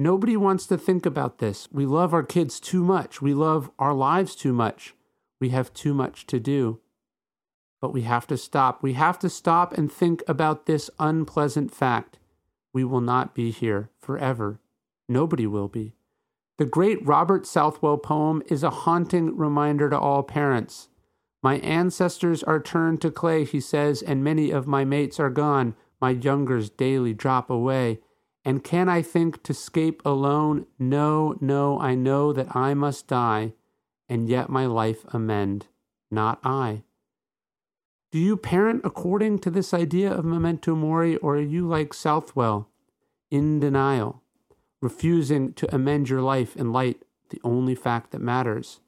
Nobody wants to think about this. We love our kids too much. We love our lives too much. We have too much to do. But we have to stop. We have to stop and think about this unpleasant fact. We will not be here forever. Nobody will be. The great Robert Southwell poem is a haunting reminder to all parents. My ancestors are turned to clay, he says, and many of my mates are gone. My youngers daily drop away. And can I think to scape alone? No, no, I know that I must die, and yet my life amend, not I. Do you parent according to this idea of memento mori, or are you like Southwell, in denial, refusing to amend your life in light the only fact that matters?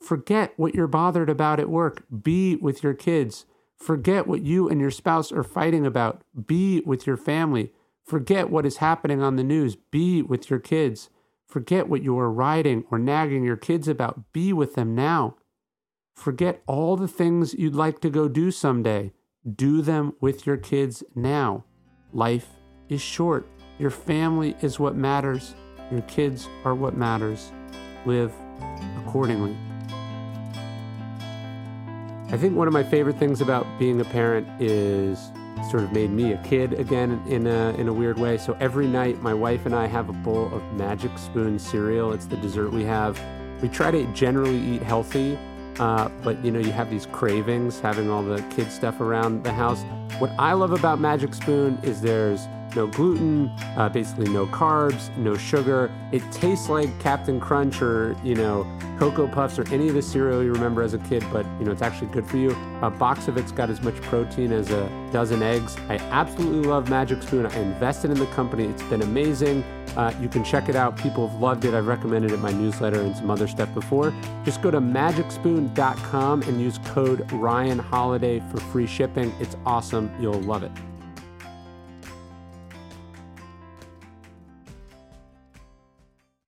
Forget what you're bothered about at work. Be with your kids. Forget what you and your spouse are fighting about. Be with your family. Forget what is happening on the news. Be with your kids. Forget what you are writing or nagging your kids about. Be with them now. Forget all the things you'd like to go do someday. Do them with your kids now. Life is short. Your family is what matters. Your kids are what matters. Live accordingly. I think one of my favorite things about being a parent is sort of made me a kid again in a, in a weird way. So every night, my wife and I have a bowl of Magic Spoon cereal. It's the dessert we have. We try to generally eat healthy, uh, but you know, you have these cravings having all the kid stuff around the house. What I love about Magic Spoon is there's no gluten, uh, basically no carbs, no sugar. It tastes like Captain Crunch or, you know, Cocoa Puffs or any of the cereal you remember as a kid, but, you know, it's actually good for you. A box of it's got as much protein as a dozen eggs. I absolutely love Magic Spoon. I invested in the company. It's been amazing. Uh, you can check it out. People have loved it. I've recommended it in my newsletter and some other stuff before. Just go to magicspoon.com and use code Ryan Holiday for free shipping. It's awesome. You'll love it.